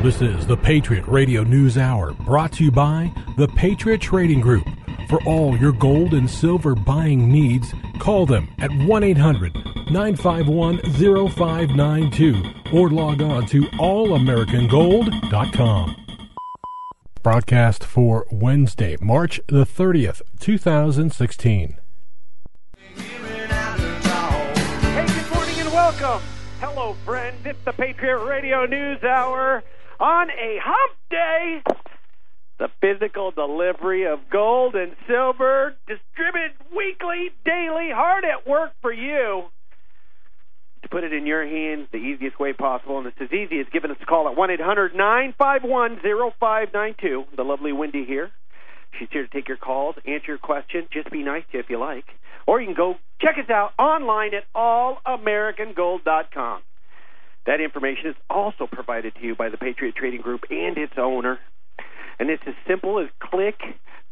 This is the Patriot Radio News Hour brought to you by the Patriot Trading Group. For all your gold and silver buying needs, call them at 1 800 951 0592 or log on to allamericangold.com. Broadcast for Wednesday, March the 30th, 2016. Hey, good morning and welcome. Hello, friends. It's the Patriot Radio News Hour on a hump day. The physical delivery of gold and silver distributed weekly, daily, hard at work for you. To put it in your hands the easiest way possible, and it's as easy as giving us a call at 1 800 951 0592. The lovely Wendy here. She's here to take your calls, answer your questions. Just be nice to you if you like. Or you can go check us out online at allamericangold.com. That information is also provided to you by the Patriot Trading Group and its owner. And it's as simple as click,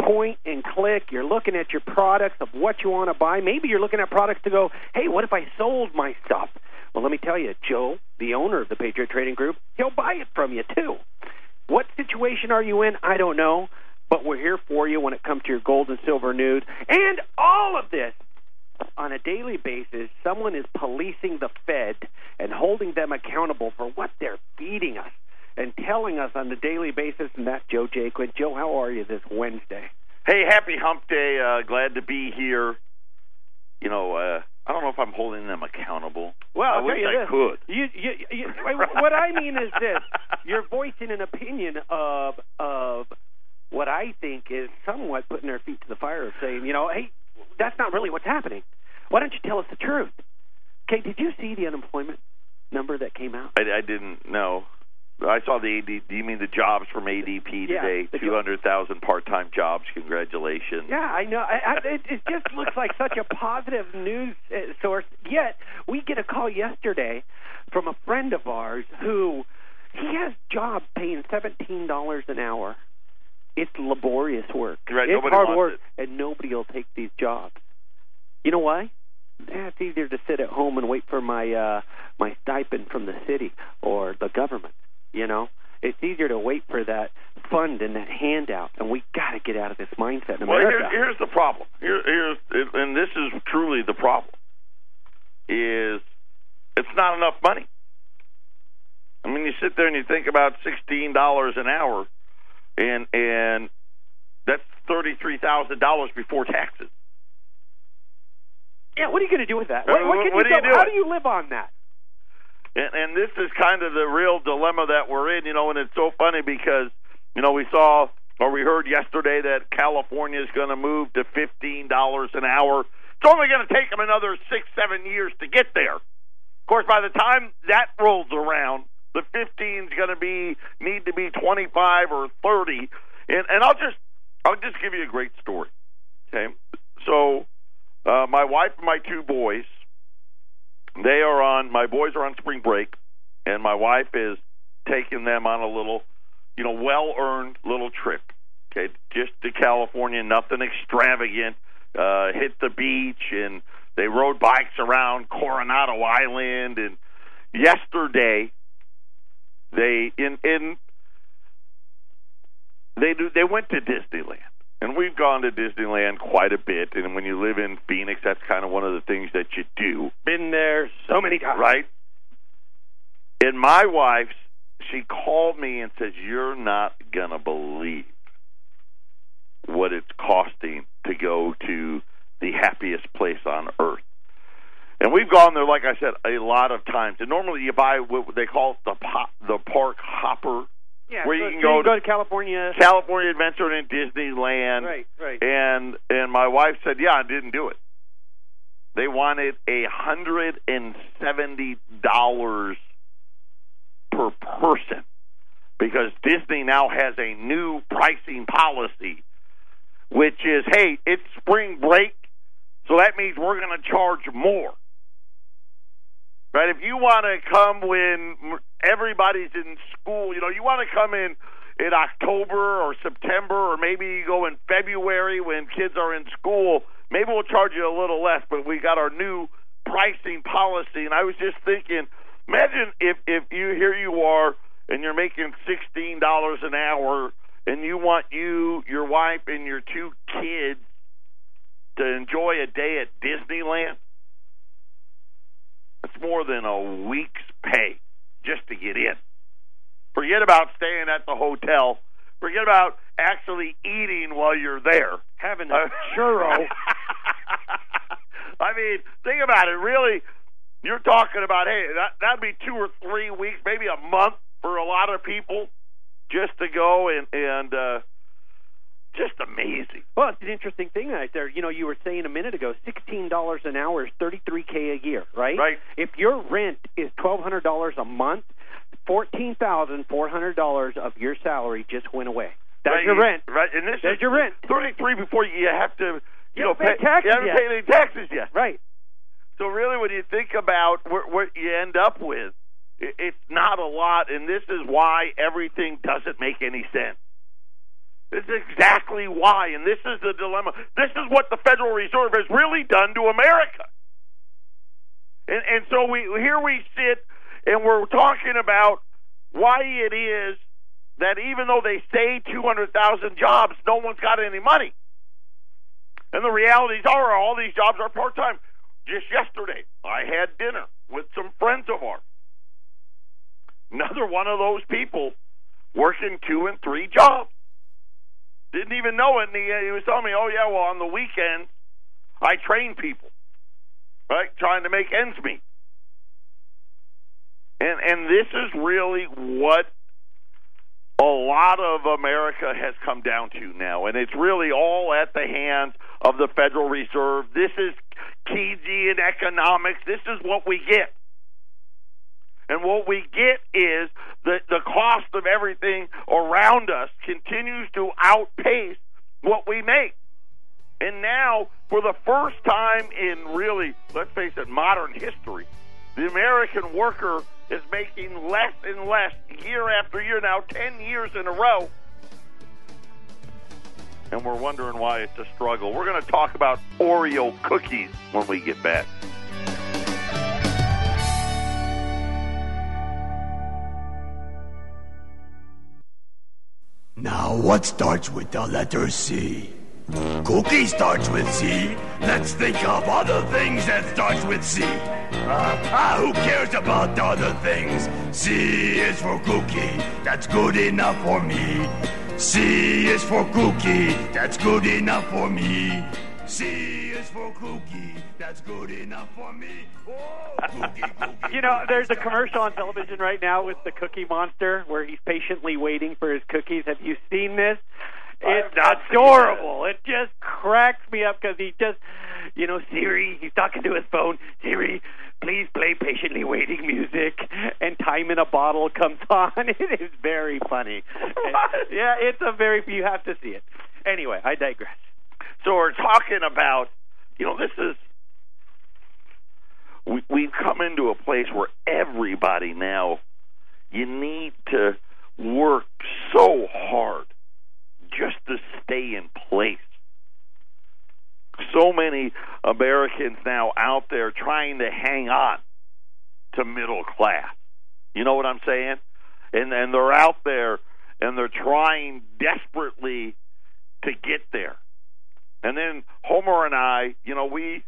point, and click. You're looking at your products of what you want to buy. Maybe you're looking at products to go, hey, what if I sold my stuff? Well, let me tell you, Joe, the owner of the Patriot Trading Group, he'll buy it from you too. What situation are you in? I don't know, but we're here for you when it comes to your gold and silver news. And all of this on a daily basis, someone is policing the Fed and holding them accountable for what they're feeding us and telling us on a daily basis. And that's Joe Jaquin. Joe, how are you this Wednesday? Hey, happy hump day. Uh, glad to be here. You know, uh, I don't know if I'm holding them accountable. Well, I wish I this. could. You, you, you, what I mean is this: you're voicing an opinion of of what I think is somewhat putting their feet to the fire, of saying, you know, hey, that's not really what's happening. Why don't you tell us the truth? Okay, did you see the unemployment number that came out? I, I didn't know. I saw the AD. Do you mean the jobs from ADP Yeah, today? Two hundred thousand part-time jobs. Congratulations. Yeah, I know. I, I, it, it just looks like such a positive news uh, source. Yet we get a call yesterday from a friend of ours who he has jobs paying seventeen dollars an hour. It's laborious work. Right, it's hard work, it. and nobody will take these jobs. You know why? Yeah, it's easier to sit at home and wait for my uh my stipend from the city or the government. You know, it's easier to wait for that fund and that handout, and we got to get out of this mindset in Well, here, here's the problem. Here, here's and this is truly the problem. Is it's not enough money. I mean, you sit there and you think about sixteen dollars an hour, and and that's thirty three thousand dollars before taxes. Yeah, what are you going to do with that? Uh, What, what what- can what you do you do? How do you live on that? And, and this is kind of the real dilemma that we're in, you know, and it's so funny because, you know, we saw or we heard yesterday that California is going to move to $15 an hour. It's only going to take them another six, seven years to get there. Of course, by the time that rolls around, the 15 is going to be need to be 25 or 30. And, and I'll just I'll just give you a great story. Okay, so uh, my wife and my two boys they are on my boys are on spring break and my wife is taking them on a little you know well earned little trip okay just to california nothing extravagant uh hit the beach and they rode bikes around coronado island and yesterday they in in they do they went to disneyland and we've gone to Disneyland quite a bit, and when you live in Phoenix, that's kind of one of the things that you do. Been there so many times. Right. And my wife, she called me and says, "You're not gonna believe what it's costing to go to the happiest place on earth." And we've gone there, like I said, a lot of times. And normally, you buy what they call it the pop, the park hopper, Yeah, Where so, you can so go you to- go to California. California Adventure and Disneyland. Right, right. And and my wife said, "Yeah, I didn't do it." They wanted a hundred and seventy dollars per person because Disney now has a new pricing policy, which is, hey, it's spring break, so that means we're going to charge more. Right? If you want to come when everybody's in school, you know, you want to come in in October or September, or maybe you go in February when kids are in school. Maybe we'll charge you a little less, but we got our new pricing policy. And I was just thinking, imagine if if you here you are and you're making sixteen dollars an hour, and you want you, your wife, and your two kids to enjoy a day at Disneyland, that's more than a week's pay just to get in. Forget about staying at the hotel. Forget about actually eating while you're there. Having a churro. I mean, think about it. Really, you're talking about hey, that that'd be two or three weeks, maybe a month for a lot of people, just to go and and uh, just amazing. Well, it's an interesting thing right there. You know, you were saying a minute ago, sixteen dollars an hour is thirty three k a year, right? Right. If your rent is twelve hundred dollars a month, fourteen thousand four hundred dollars of your salary just went away. That's right, your rent. right? And this There's is your rent. thirty three before you have to, you, You know, haven't taxes you haven't yet. paid any taxes yet. Right. So really, when you think about what, what you end up with, it, it's not a lot, and this is why everything doesn't make any sense. This is exactly why, and this is the dilemma. This is what the Federal Reserve has really done to America. And, and so we here we sit, and we're talking about why it is that even though they say 200,000 jobs, no one's got any money. And the realities are all these jobs are part time. Just yesterday, I had dinner with some friends of ours. Another one of those people working two and three jobs. Didn't even know it, and he, he was telling me, "Oh yeah, well on the weekends, I train people, right, trying to make ends meet." And and this is really what a lot of America has come down to now, and it's really all at the hands of the Federal Reserve. This is Keynesian economics. This is what we get. And what we get is that the cost of everything around us continues to outpace what we make. And now, for the first time in really, let's face it, modern history, the American worker is making less and less year after year now, 10 years in a row. And we're wondering why it's a struggle. We're going to talk about Oreo cookies when we get back. Now, what starts with the letter C? Cookie starts with C. Let's think of other things that starts with C. Ah, ah, who cares about other things? C is for cookie. That's good enough for me. C is for cookie. That's good enough for me. C is for cookie. That's good enough for me. Oh, cookie, cookie. You know, there's a commercial on television right now with the Cookie Monster where he's patiently waiting for his cookies. Have you seen this? It's I've not seen adorable. It just cracks me up because he just, you know, Siri, he's talking to his phone. Siri, please play patiently waiting music. And time in a bottle comes on. It is very funny. Yeah, it's a very, you have to see it. Anyway, I digress. So we're talking about, you know, this is we, we've come into a place where everybody now you need to work so hard just to stay in place. So many Americans now out there trying to hang on to middle class. You know what I'm saying? And and they're out there and they're trying desperately to get there. And then Homer and I, you know, we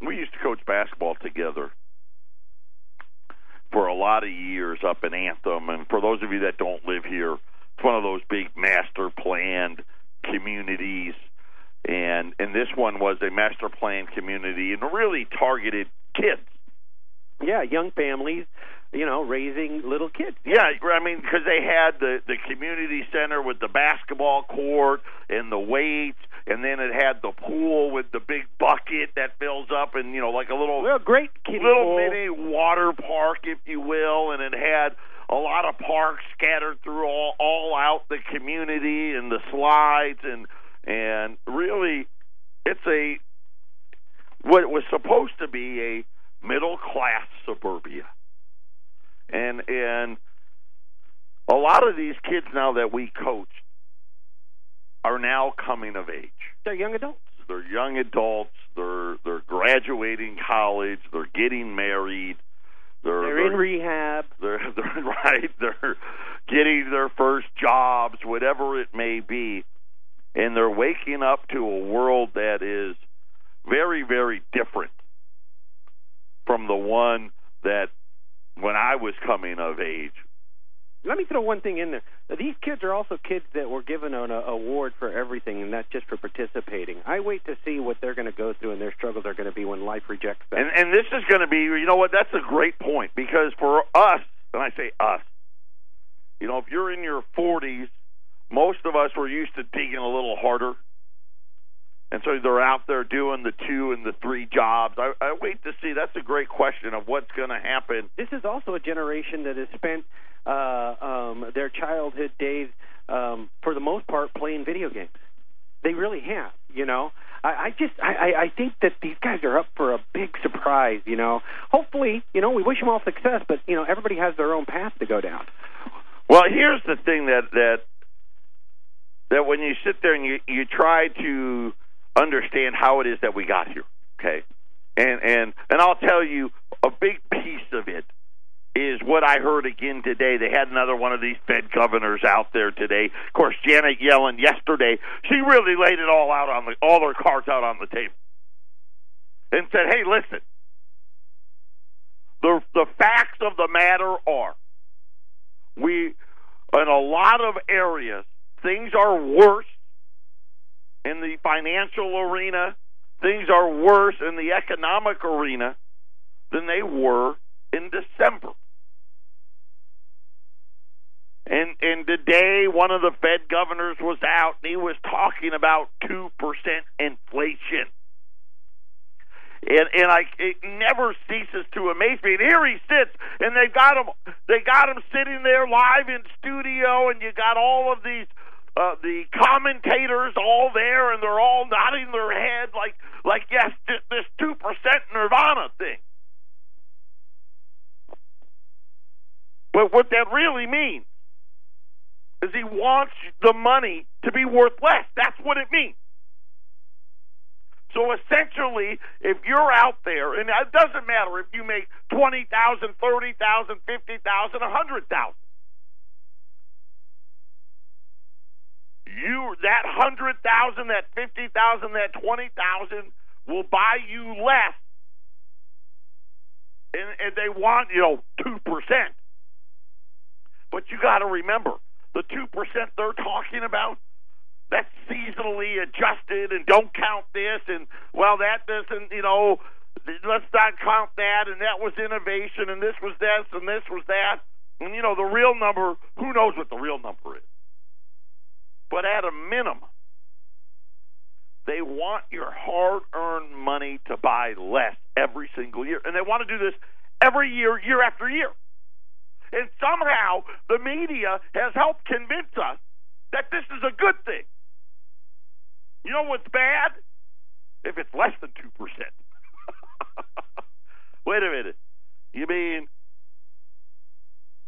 we used to coach basketball together for a lot of years up in Anthem. And for those of you that don't live here, it's one of those big master planned communities. And and this one was a master planned community and really targeted kids. Yeah, young families, you know, raising little kids. Yeah, I mean, because they had the the community center with the basketball court and the weights, and then it had the pool with the big bucket that fills up, and you know, like a little Well, great little pool. mini water park, if you will, and it had a lot of parks scattered through all all out the community and the slides and and really, it's a what was supposed to be a middle class suburbia, and and a lot of these kids now that we coach are now coming of age They're young adults. they're young adults. They're they're graduating college. They're getting married. They're They're in rehab. they're, they're right. They're getting their first jobs, whatever it may be. And they're waking up to a world that is very, very different from the one that when I was coming of age. Let me throw one thing in there. These kids are also kids that were given an uh, award for everything, and not just for participating. I wait to see what they're going to go through and their struggles are going to be when life rejects them. And and this is going to be, you know what? That's a great point because for us, and I say us, you know, if you're in your 40s, most of us were used to digging a little harder. And so they're out there doing the two and the three jobs. I, wait to see. That's a great question of what's going to happen. This is also a generation that has spent uh, um, their childhood days, um, for the most part, playing video games. They really have, you know. I, I just, I, I think that these guys are up for a big surprise, you know. Hopefully, you know, we wish them all success, but you know, everybody has their own path to go down. Well, here's the thing that that that when you sit there and you you try to understand how it is that we got here, okay, and and and I'll tell you a big piece of it is what I heard again today. They had another one of these Fed governors out there today. Of course, Janet Yellen yesterday, she really laid it all out on the all her cards out on the table. And said, "Hey, listen. The the facts of the matter are we in a lot of areas things are worse in the financial arena, things are worse in the economic arena than they were in December. And and today one of the Fed governors was out and he was talking about two percent inflation. And and I it never ceases to amaze me. And here he sits, and they got him they got him sitting there live in studio, and you got all of these uh, the commentators all there, and they're all nodding their head like like yes, this two percent Nirvana thing. But what that really means is he wants the money to be worth less. That's what it means. So essentially, if you're out there, and it doesn't matter if you make twenty thousand, thirty thousand, fifty thousand, a hundred thousand, you that hundred thousand, that fifty thousand, that twenty thousand will buy you less, and, and they want you know two percent. But you got to remember the 2% they're talking about, that's seasonally adjusted and don't count this and, well, that doesn't, you know, let's not count that and that was innovation and this was this and this was that. And, you know, the real number, who knows what the real number is. But at a minimum, they want your hard earned money to buy less every single year. And they want to do this every year, year after year. And somehow the media has helped convince us that this is a good thing. You know what's bad? If it's less than 2%. Wait a minute. You mean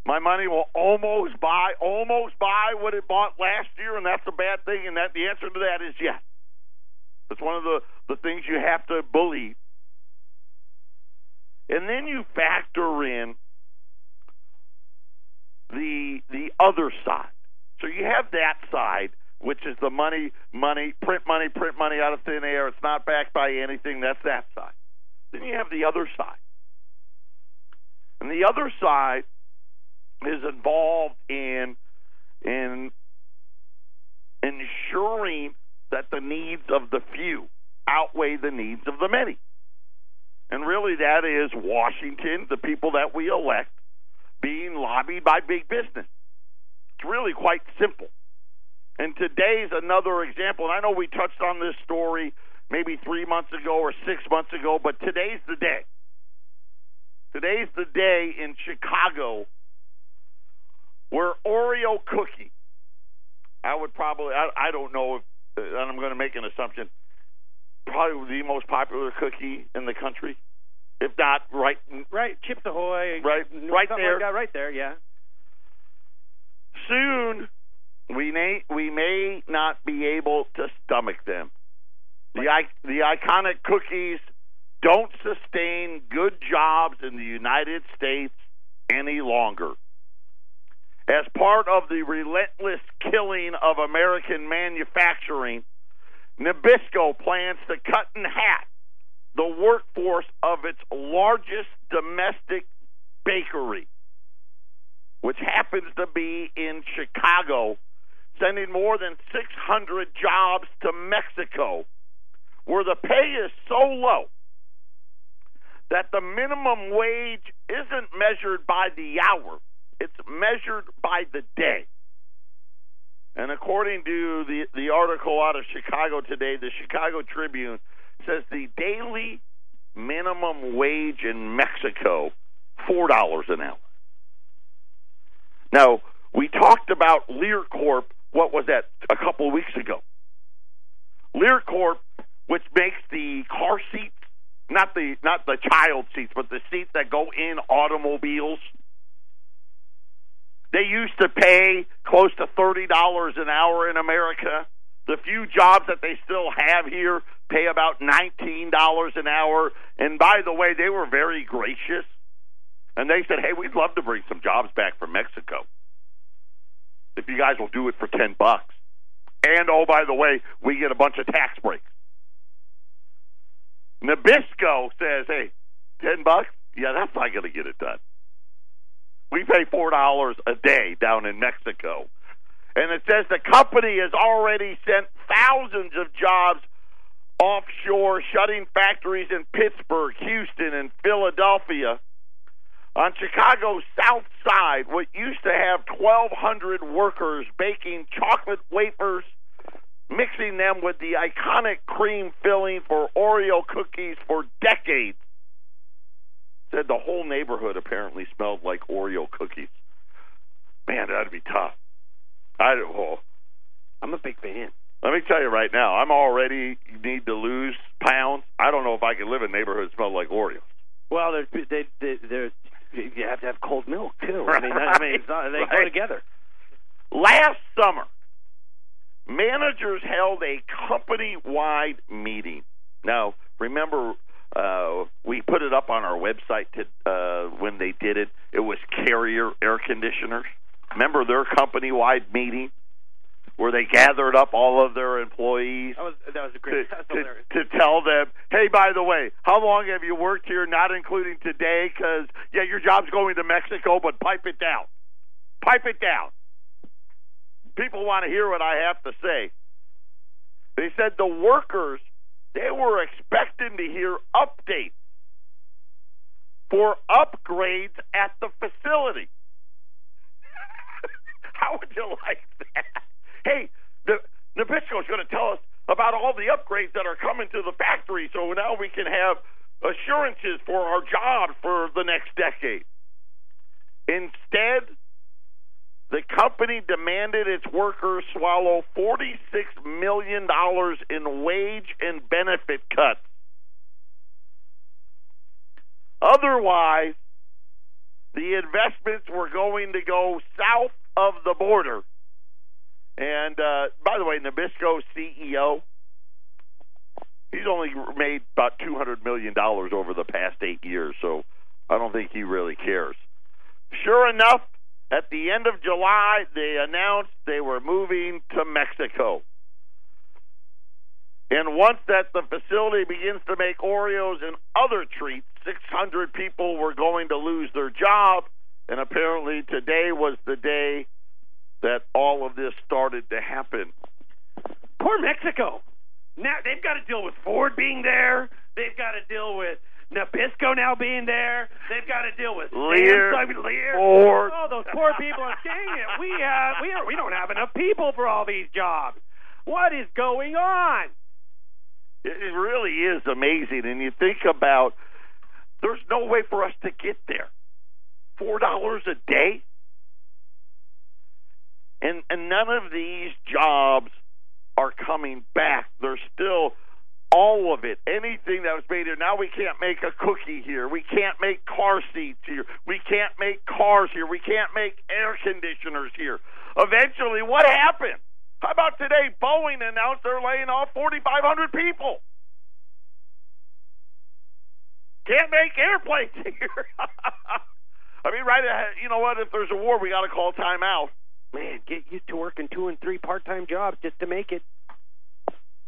my money will almost buy almost buy what it bought last year and that's a bad thing and that the answer to that is yes. That's one of the, the things you have to believe. And then you factor in the the other side. So you have that side, which is the money, money, print money, print money out of thin air. It's not backed by anything. That's that side. Then you have the other side, and the other side is involved in in ensuring that the needs of the few outweigh the needs of the many. And really, that is Washington, the people that we elect, being lobbied by big business. It's really quite simple. And today's another example. And I know we touched on this story maybe three months ago or six months ago, but today's the day. Today's the day in Chicago where Oreo cookie, I would probably, I, I don't know if, uh, and I'm going to make an assumption, probably the most popular cookie in the country if not right, right, Chips Ahoy, right, right there, like right there, yeah. Soon, we may we may not be able to stomach them. The the iconic cookies don't sustain good jobs in the United States any longer. As part of the relentless killing of American manufacturing, Nabisco plans to cut in half the workforce of its largest domestic bakery, which happens to be in Chicago, sending more than 600 jobs to Mexico, where the pay is so low that the minimum wage isn't measured by the hour, it's measured by the day. And according to the, the article out of Chicago today, the Chicago Tribune says the daily minimum wage in Mexico, $4 an hour. Now, we talked about Lear Corp, what was that, a couple of weeks ago. Lear Corp, which makes the car seats, not the not the child seats, but the seats that go in automobiles. They used to pay close to thirty dollars an hour in America. The few jobs that they still have here pay about nineteen dollars an hour. And by the way, they were very gracious, and they said, "Hey, we'd love to bring some jobs back from Mexico if you guys will do it for ten bucks." And oh, by the way, we get a bunch of tax breaks. Nabisco says, "Hey, ten bucks? Yeah, that's not going to get it done." We pay four dollars a day down in Mexico, and it says the company has already sent thousands of jobs offshore, shutting factories in Pittsburgh, Houston, and Philadelphia. On Chicago's south side, what used to have 1,200 workers baking chocolate wafers mixing them with the iconic cream filling for Oreo cookies for decades. Said the whole neighborhood apparently smelled like Oreo cookies. Man, that'd be tough. I oh, I'm a big fan. Let me tell you right now, I'm already need to lose pounds. I don't know if I can live in a neighborhood that smells like Oreos. Well, they they they they're, you have to have cold milk too. Right. I mean, I mean, it's not, they go together. Last summer, managers held a company wide meeting. Now, remember, uh, we put it up on our website to, uh, when they did it. It was Carrier Air Conditioners. Remember their company wide meeting where they gathered up all of their employees? That was that was a to, great. That was to, to tell them, hey, by the way, how long have you worked here, not including today? Because, yeah, your job's going to Mexico, but pipe it down. Pipe it down. People want to hear what I have to say. They said the workers, they were expecting to hear updates for upgrades at the facility. How would you like that? Hey, the is going to tell us about all the upgrades that are coming to the factory, so now we can have assurances for our job for the next decade. Instead, the company demanded its workers swallow $46 million in wage and benefit cuts. Otherwise, the investments were going to go south of the border. And uh, by the way, Nabisco CEO, he's only made about $200 million over the past eight years, so I don't think he really cares. Sure enough, at the end of July, they announced they were moving to Mexico. And once that the facility begins to make Oreos and other treats, 600 people were going to lose their job. And apparently today was the day that all of this started to happen. Poor Mexico. Now they've got to deal with Ford being there. They've got to deal with Nabisco now being there. They've got to deal with Lear, Samsung, Lear. Ford. Oh, those poor people! are saying it, we have we are, we don't have enough people for all these jobs. What is going on? It it really is amazing. And you think about there's no way for us to get there. Four dollars a day? And and none of these jobs are coming back. They're still all of it. Anything that was made here. Now we can't make a cookie here. We can't make car seats here. We can't make cars here. We can't make air conditioners here. Eventually, what happened? How about today? Boeing announced they're laying off 4,500 people. Can't make airplanes here. I mean, right? You know what? If there's a war, we got to call timeout. Man, get used to working two and three part-time jobs just to make it.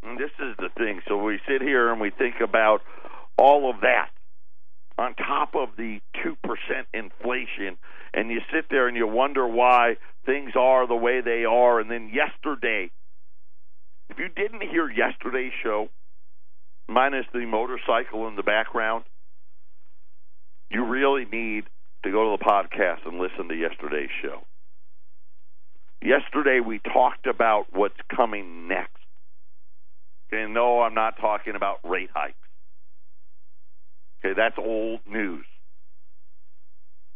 And this is the thing. So we sit here and we think about all of that on top of the 2% inflation. And you sit there and you wonder why things are the way they are. And then yesterday, if you didn't hear yesterday's show, minus the motorcycle in the background, you really need to go to the podcast and listen to yesterday's show. Yesterday, we talked about what's coming next. Okay, no, I'm not talking about rate hikes. Okay, that's old news.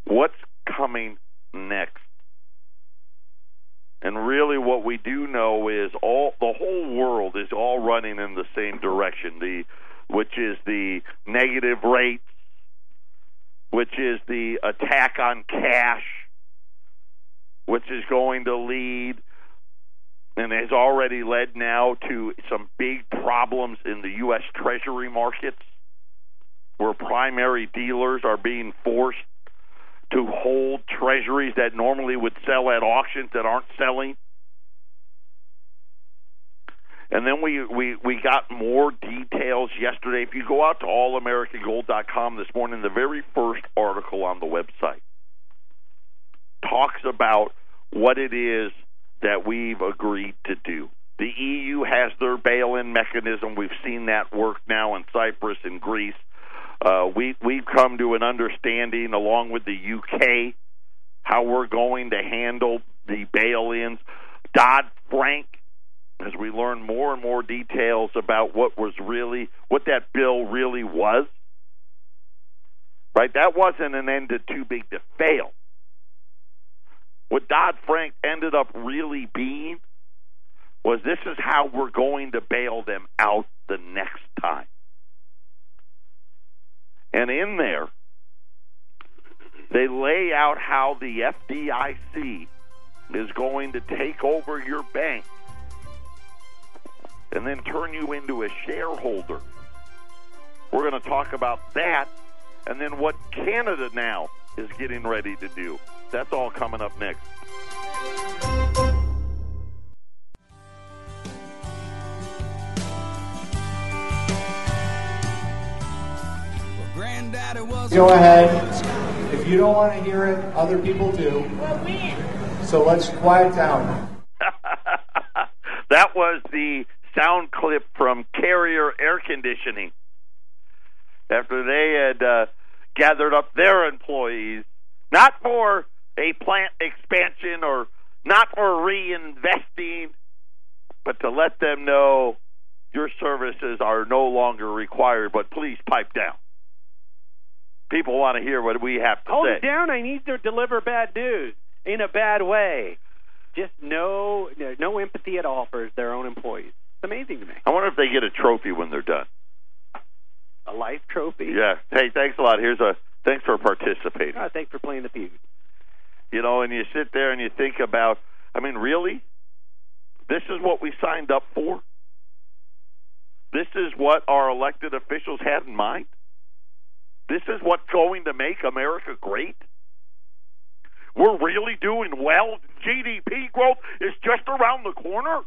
What's coming next? And really, what we do know is all the whole world is all running in the same direction. The which is the negative rates, which is the attack on cash, which is going to lead and has already led now to some big problems in the U.S. Treasury markets, where primary dealers are being forced to hold treasuries that normally would sell at auctions that aren't selling. And then we, we, we got more details yesterday. If you go out to allamericangold.com this morning, the very first article on the website talks about what it is that we've agreed to do. The EU has their bail in mechanism. We've seen that work now in Cyprus and Greece. Uh, we, we've come to an understanding, along with the UK, how we're going to handle the bail ins. Dodd Frank, as we learn more and more details about what was really, what that bill really was, right? That wasn't an end to too big to fail. What Dodd Frank ended up really being was this is how we're going to bail them out the next time. And in there, they lay out how the FDIC is going to take over your bank and then turn you into a shareholder. We're going to talk about that and then what Canada now is getting ready to do. That's all coming up next. Go ahead. If you don't want to hear it, other people do. So let's quiet down. that was the sound clip from Carrier Air Conditioning after they had uh, gathered up their employees, not for a plant expansion or not for reinvesting, but to let them know your services are no longer required, but please pipe down. People want to hear what we have to Hold say. it down. I need to deliver bad news in a bad way. Just no, no, no empathy at all for their own employees. It's amazing to me. I wonder if they get a trophy when they're done. A life trophy. Yeah. Hey, thanks a lot. Here's a thanks for participating. Oh, thanks for playing the feud. You know, and you sit there and you think about, I mean, really? This is what we signed up for? This is what our elected officials had in mind? This is what's going to make America great? We're really doing well. GDP growth is just around the corner.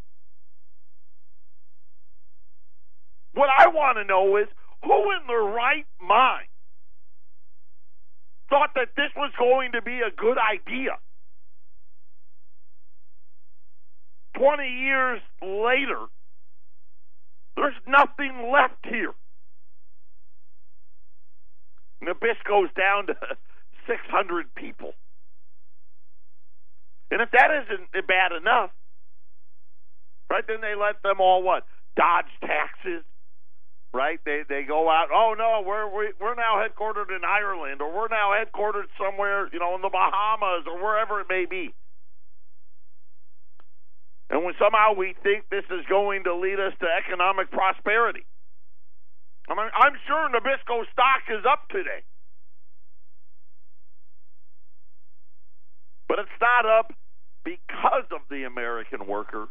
What I want to know is who in their right mind thought that this was going to be a good idea? 20 years later, there's nothing left here. Nabisco's down to 600 people. And if that isn't bad enough, right, then they let them all what? Dodge taxes, right? They they go out. Oh no, we're we, we're now headquartered in Ireland, or we're now headquartered somewhere, you know, in the Bahamas, or wherever it may be. And when somehow we think this is going to lead us to economic prosperity, I mean, I'm sure Nabisco stock is up today, but it's not up because of the American worker.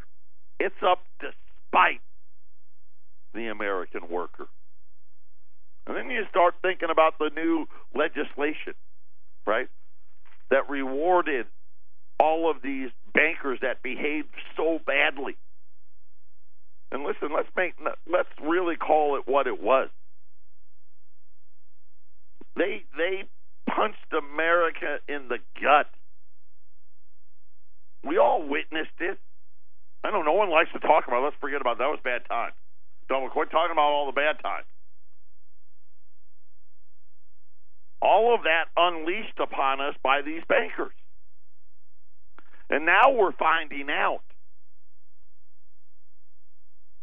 It's up despite the American worker. And then you start thinking about the new legislation, right? that rewarded all of these bankers that behaved so badly. And listen, let's make let's really call it what it was. They they punched America in the gut. We all witnessed it. I know no one likes to talk about. It. Let's forget about it. that. Was bad times. Don't quit talking about all the bad times. All of that unleashed upon us by these bankers. And now we're finding out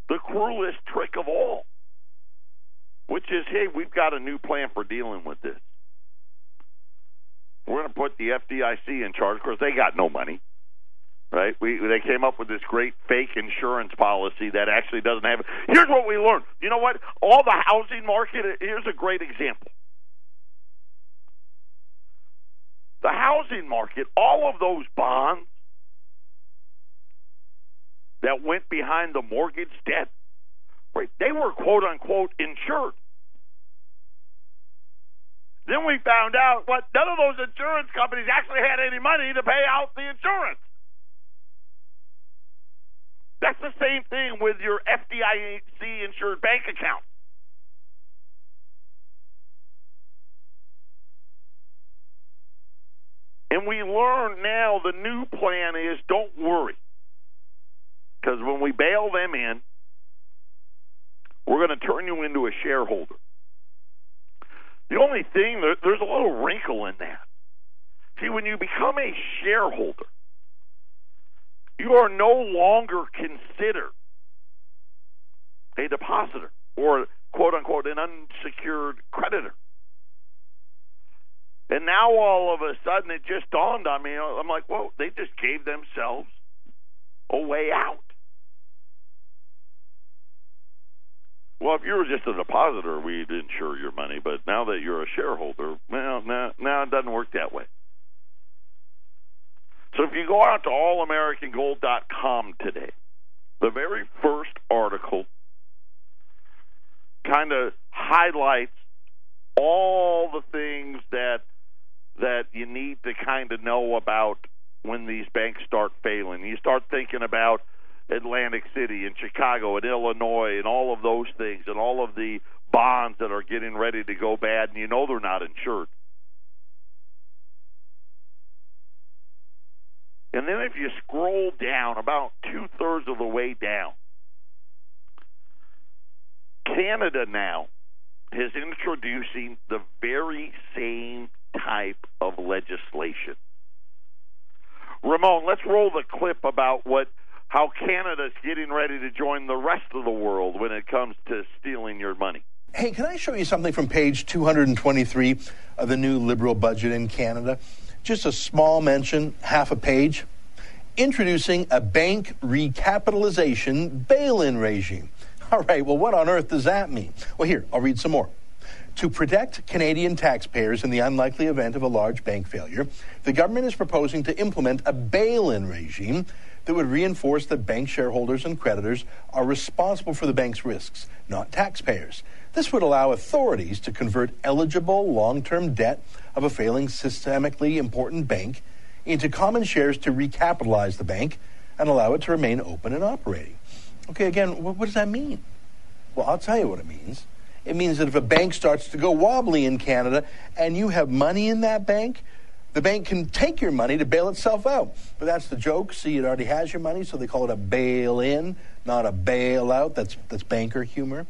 the cruelest trick of all, which is hey, we've got a new plan for dealing with this. We're going to put the FDIC in charge. Of course, they got no money, right? We they came up with this great fake insurance policy that actually doesn't have. Here's what we learned. You know what? All the housing market. Here's a great example. The housing market, all of those bonds that went behind the mortgage debt, right? They were quote unquote insured. Then we found out what none of those insurance companies actually had any money to pay out the insurance. That's the same thing with your FDIC insured bank account. And we learn now the new plan is don't worry. Because when we bail them in, we're going to turn you into a shareholder. The only thing, there's a little wrinkle in that. See, when you become a shareholder, you are no longer considered a depositor or, quote unquote, an unsecured creditor. And now all of a sudden it just dawned on me. I'm like, whoa, they just gave themselves a way out. Well, if you were just a depositor, we'd insure your money. But now that you're a shareholder, well, now, it doesn't work that way. So if you go out to allamericangold.com today, the very first article kind of highlights all the things that that you need to kind of know about when these banks start failing. You start thinking about Atlantic City and Chicago and Illinois and all of those things and all of the bonds that are getting ready to go bad and you know they're not insured. And then if you scroll down about two thirds of the way down, Canada now is introducing the very same type of legislation. Ramon, let's roll the clip about what how Canada's getting ready to join the rest of the world when it comes to stealing your money. Hey, can I show you something from page 223 of the new Liberal budget in Canada? Just a small mention, half a page. Introducing a bank recapitalization bail in regime. All right, well, what on earth does that mean? Well, here, I'll read some more. To protect Canadian taxpayers in the unlikely event of a large bank failure, the government is proposing to implement a bail in regime that would reinforce that bank shareholders and creditors are responsible for the bank's risks, not taxpayers. This would allow authorities to convert eligible long term debt of a failing systemically important bank into common shares to recapitalize the bank and allow it to remain open and operating. Okay, again, what, does that mean? Well, I'll tell you what it means. It means that if a bank starts to go wobbly in Canada and you have money in that bank, the bank can take your money to bail itself out. But that's the joke. See, it already has your money, so they call it a bail in, not a bailout. That's, that's banker humor.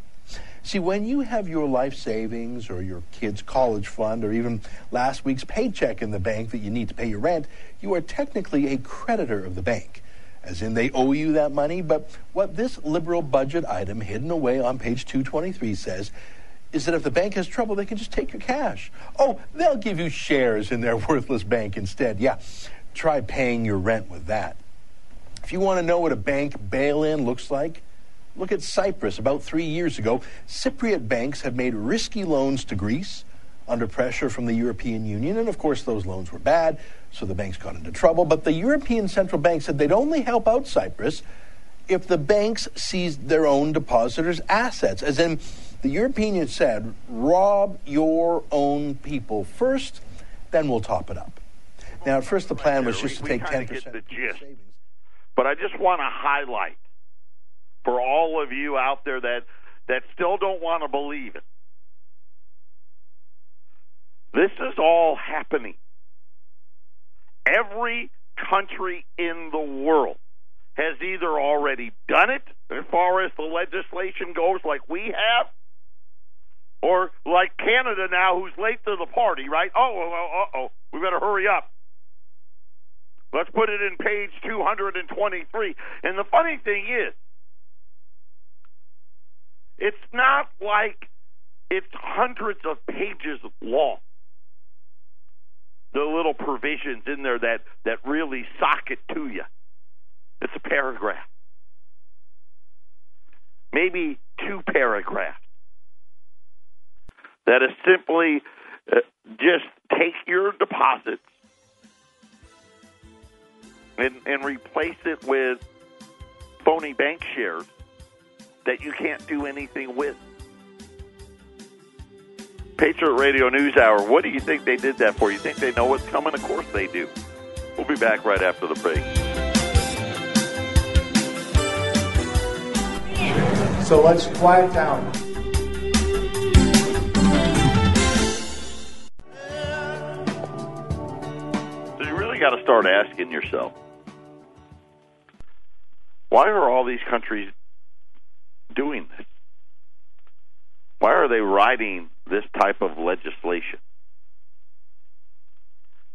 See, when you have your life savings or your kid's college fund or even last week's paycheck in the bank that you need to pay your rent, you are technically a creditor of the bank. As in, they owe you that money. But what this liberal budget item hidden away on page 223 says is that if the bank has trouble, they can just take your cash. Oh, they'll give you shares in their worthless bank instead. Yeah, try paying your rent with that. If you want to know what a bank bail in looks like, look at Cyprus. About three years ago, Cypriot banks had made risky loans to Greece under pressure from the European Union. And of course, those loans were bad, so the banks got into trouble. But the European Central Bank said they'd only help out Cyprus if the banks seized their own depositors' assets, as in, the European Union said, rob your own people first, then we'll top it up. Now, at first, the plan was just to take 10% get the gist. savings. But I just want to highlight for all of you out there that that still don't want to believe it. This is all happening. Every country in the world has either already done it as far as the legislation goes, like we have, or like Canada now, who's late to the party, right? Oh, oh, oh, we better hurry up. Let's put it in page 223. And the funny thing is, it's not like it's hundreds of pages long. The little provisions in there that, that really sock it to you. It's a paragraph. Maybe two paragraphs. That is simply uh, just take your deposits and, and replace it with phony bank shares that you can't do anything with. Patriot Radio News Hour, what do you think they did that for? You think they know what's coming? Of course they do. We'll be back right after the break. So let's quiet down. So you really got to start asking yourself why are all these countries doing this? Why are they writing this type of legislation?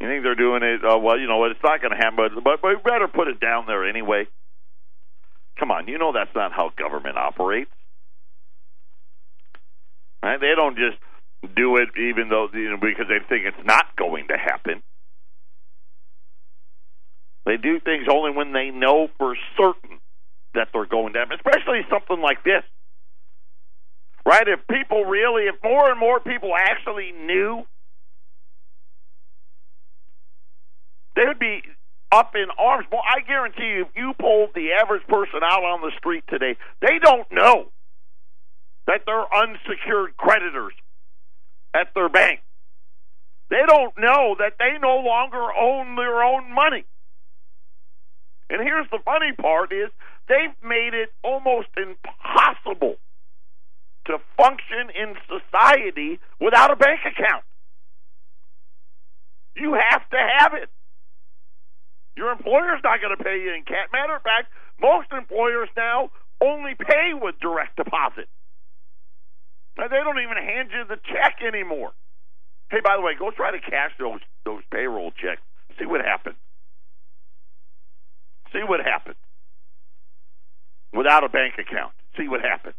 You think they're doing it? Uh, well, you know what? It's not going to happen, but, but we better put it down there anyway. Come on, you know that's not how government operates. Right? They don't just do it even though you know because they think it's not going to happen. They do things only when they know for certain that they're going happen, especially something like this. Right? If people really, if more and more people actually knew, they would be up in arms. Well, I guarantee you, if you polled the average person out on the street today, they don't know that they're unsecured creditors at their bank. They don't know that they no longer own their own money. And here's the funny part is they've made it almost impossible to function in society without a bank account. You have to have it. Your employer's not going to pay you in cash. Matter of fact, most employers now only pay with direct deposit. They don't even hand you the check anymore. Hey, by the way, go try to cash those those payroll checks. See what happens. See what happens. Without a bank account. See what happens.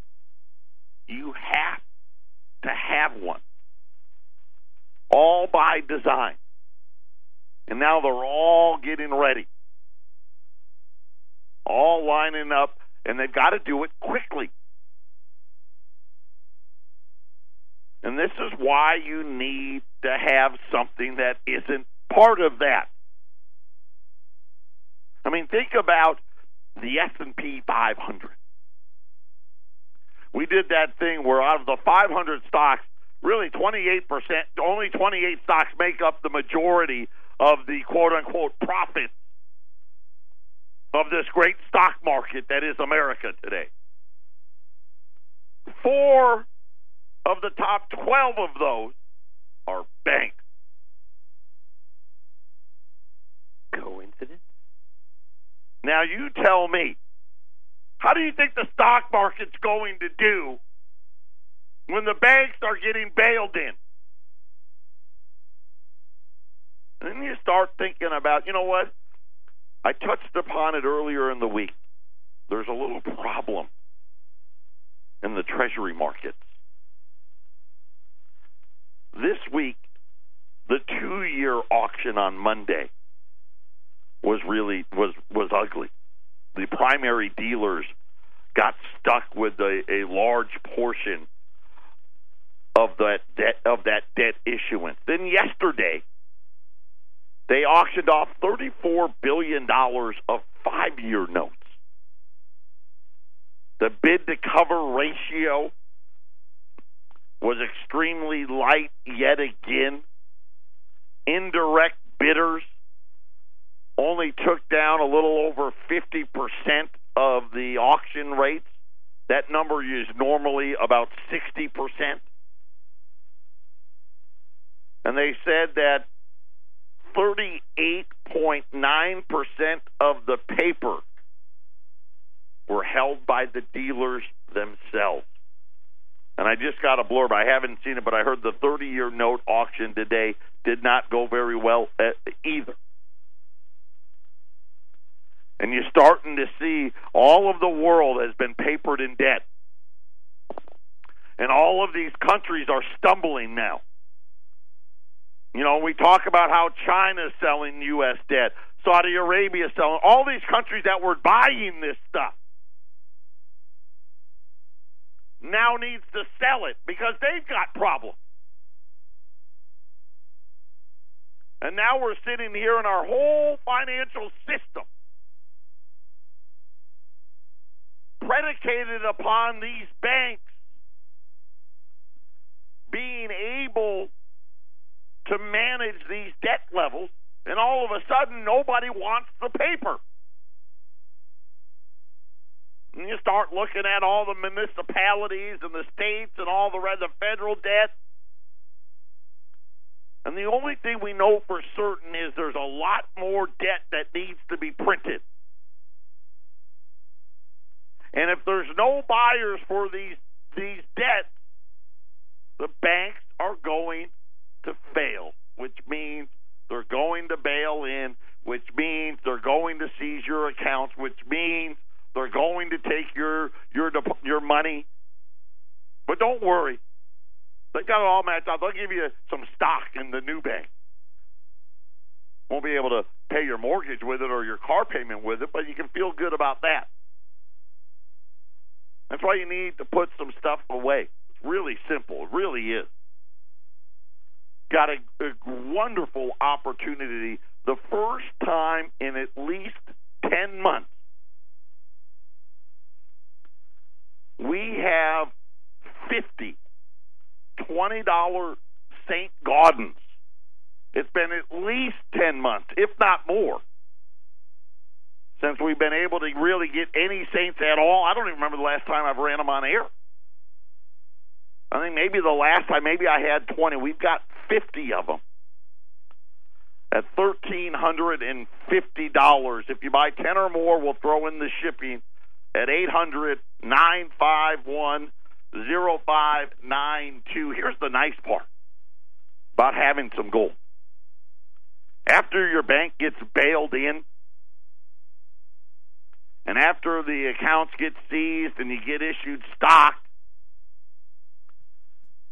You have to have one. All by design. And now they're all getting ready. All lining up, and they've got to do it quickly. And this is why you need to have something that isn't part of that. I mean, think about the S&P 500. We did that thing where out of the 500 stocks, really 28%, only 28 stocks make up the majority of the quote unquote profit of this great stock market that is America today. Four of the top 12 of those are banks. Coincidence? Now you tell me, how do you think the stock market's going to do when the banks are getting bailed in? Then you start thinking about, you know what? I touched upon it earlier in the week. There's a little problem in the treasury markets. This week, the two year auction on Monday was really was was ugly. The primary dealers got stuck with a, a large portion of that debt of that debt issuance. Then yesterday, they auctioned off thirty four billion dollars of five year notes. The bid to cover ratio was extremely light yet again. Indirect bidders only took down a little over 50% of the auction rates. That number is normally about 60%. And they said that 38.9% of the paper were held by the dealers themselves. And I just got a blurb. I haven't seen it, but I heard the 30 year note auction today did not go very well uh, either. And you're starting to see all of the world has been papered in debt. And all of these countries are stumbling now. You know, we talk about how China's selling U.S. debt, Saudi Arabia selling, all these countries that were buying this stuff now needs to sell it because they've got problems. And now we're sitting here in our whole financial system predicated upon these banks being able to manage these debt levels, and all of a sudden nobody wants the paper. And you start looking at all the municipalities and the states and all the the federal debt. And the only thing we know for certain is there's a lot more debt that needs to be printed. And if there's no buyers for these these debts, the banks are going to fail, which means they're going to bail in, which means they're going to seize your accounts, which means they're going to take your your your money. But don't worry. They got it all matched out. They'll give you some stock in the new bank. Won't be able to pay your mortgage with it or your car payment with it, but you can feel good about that. That's why you need to put some stuff away. It's really simple. It really is. Got a, a wonderful opportunity. The first time in at least 10 months we have 50 $20 St. Gaudens. It's been at least 10 months, if not more, since we've been able to really get any Saints at all. I don't even remember the last time I've ran them on air. I think maybe the last time, maybe I had 20. We've got 50 of them at $1,350. If you buy 10 or more, we'll throw in the shipping at 800 951 0592. Here's the nice part about having some gold. After your bank gets bailed in, and after the accounts get seized and you get issued stock,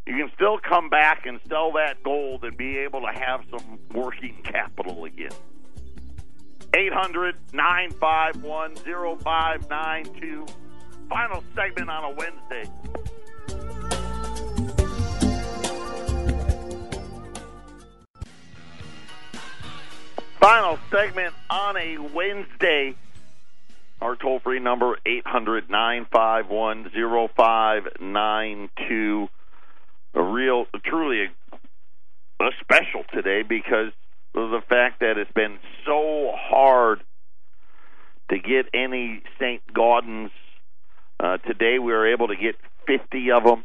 you can still come back and sell that gold and be able to have some working capital again. 800 951 0592. Final segment on a Wednesday. Final segment on a Wednesday. Our toll free number 800 951 0592. A real, truly a, a special today because of the fact that it's been so hard to get any St. Gaudens. Uh, today we were able to get 50 of them.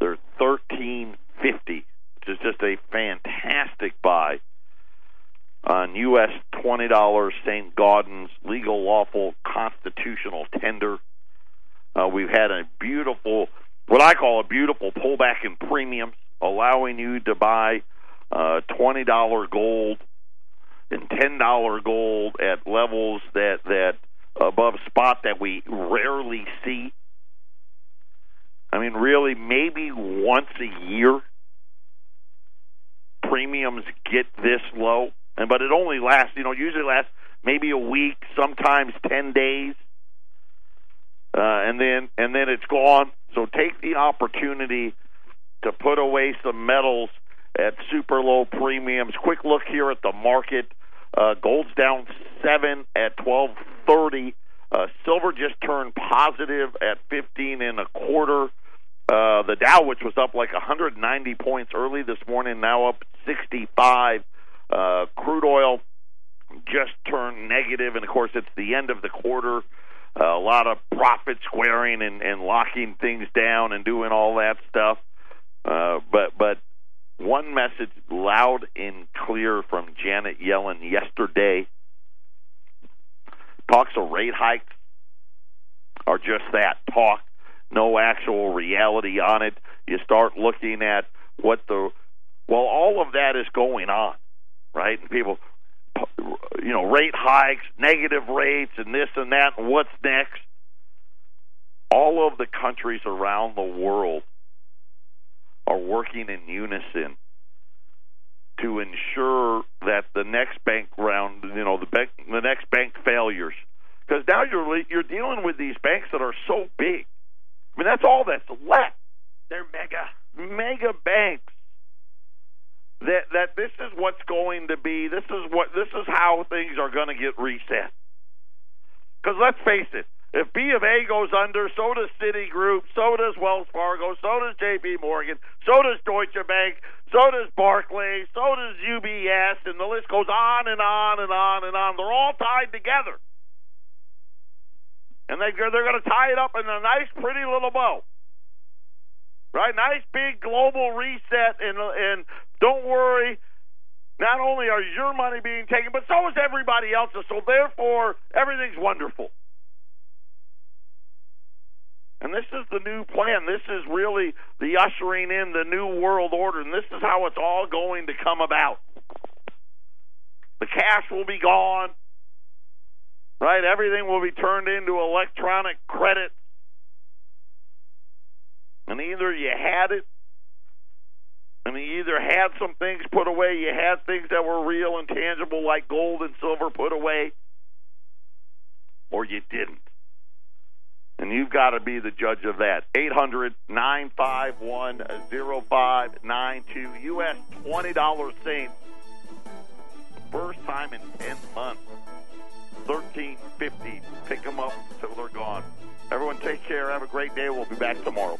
They're 1350, which is just a fantastic buy on U.S. $20 St. Gaudens legal, lawful, constitutional tender. Uh, we've had a beautiful, what I call a beautiful pullback in premiums, allowing you to buy uh, twenty dollar gold and ten dollar gold at levels that that above spot that we rarely see. I mean, really, maybe once a year premiums get this low, and but it only lasts. You know, usually lasts maybe a week, sometimes ten days, uh, and then and then it's gone. So take the opportunity to put away some metals at super low premiums. Quick look here at the market. Uh, gold's down seven at twelve thirty. Uh, silver just turned positive at fifteen and a quarter. Uh, the Dow, which was up like 190 points early this morning, now up 65. Uh, crude oil just turned negative, and of course, it's the end of the quarter. Uh, a lot of profit squaring and, and locking things down and doing all that stuff. Uh, but but one message loud and clear from Janet Yellen yesterday. Talks of rate hikes are just that talk, no actual reality on it. You start looking at what the well, all of that is going on, right? And people, you know, rate hikes, negative rates, and this and that, and what's next? All of the countries around the world are working in unison to ensure that the next bank round, you know, the bank, the next bank failures, because now you're you're dealing with these banks that are so big. I mean, that's all that's left. They're mega, mega banks that that this is what's going to be. This is what this is how things are going to get reset. Because let's face it, if B of A goes under, so does Citigroup, so does Wells Fargo, so does J.P. Morgan, so does Deutsche Bank, so does Barclays, so does UBS, and the list goes on and on and on and on. They're all tied together, and they they're going to tie it up in a nice, pretty little bow right? Nice big global reset, and and don't worry. Not only are your money being taken, but so is everybody else's. So therefore, everything's wonderful. And this is the new plan. This is really the ushering in the new world order, and this is how it's all going to come about. The cash will be gone, right? Everything will be turned into electronic credit. And either you had it I mean, you either had some things put away, you had things that were real and tangible, like gold and silver, put away, or you didn't. And you've got to be the judge of that. 800 951 0592. U.S. $20 Saints. First time in 10 months. 1350. Pick them up until they're gone. Everyone take care. Have a great day. We'll be back tomorrow.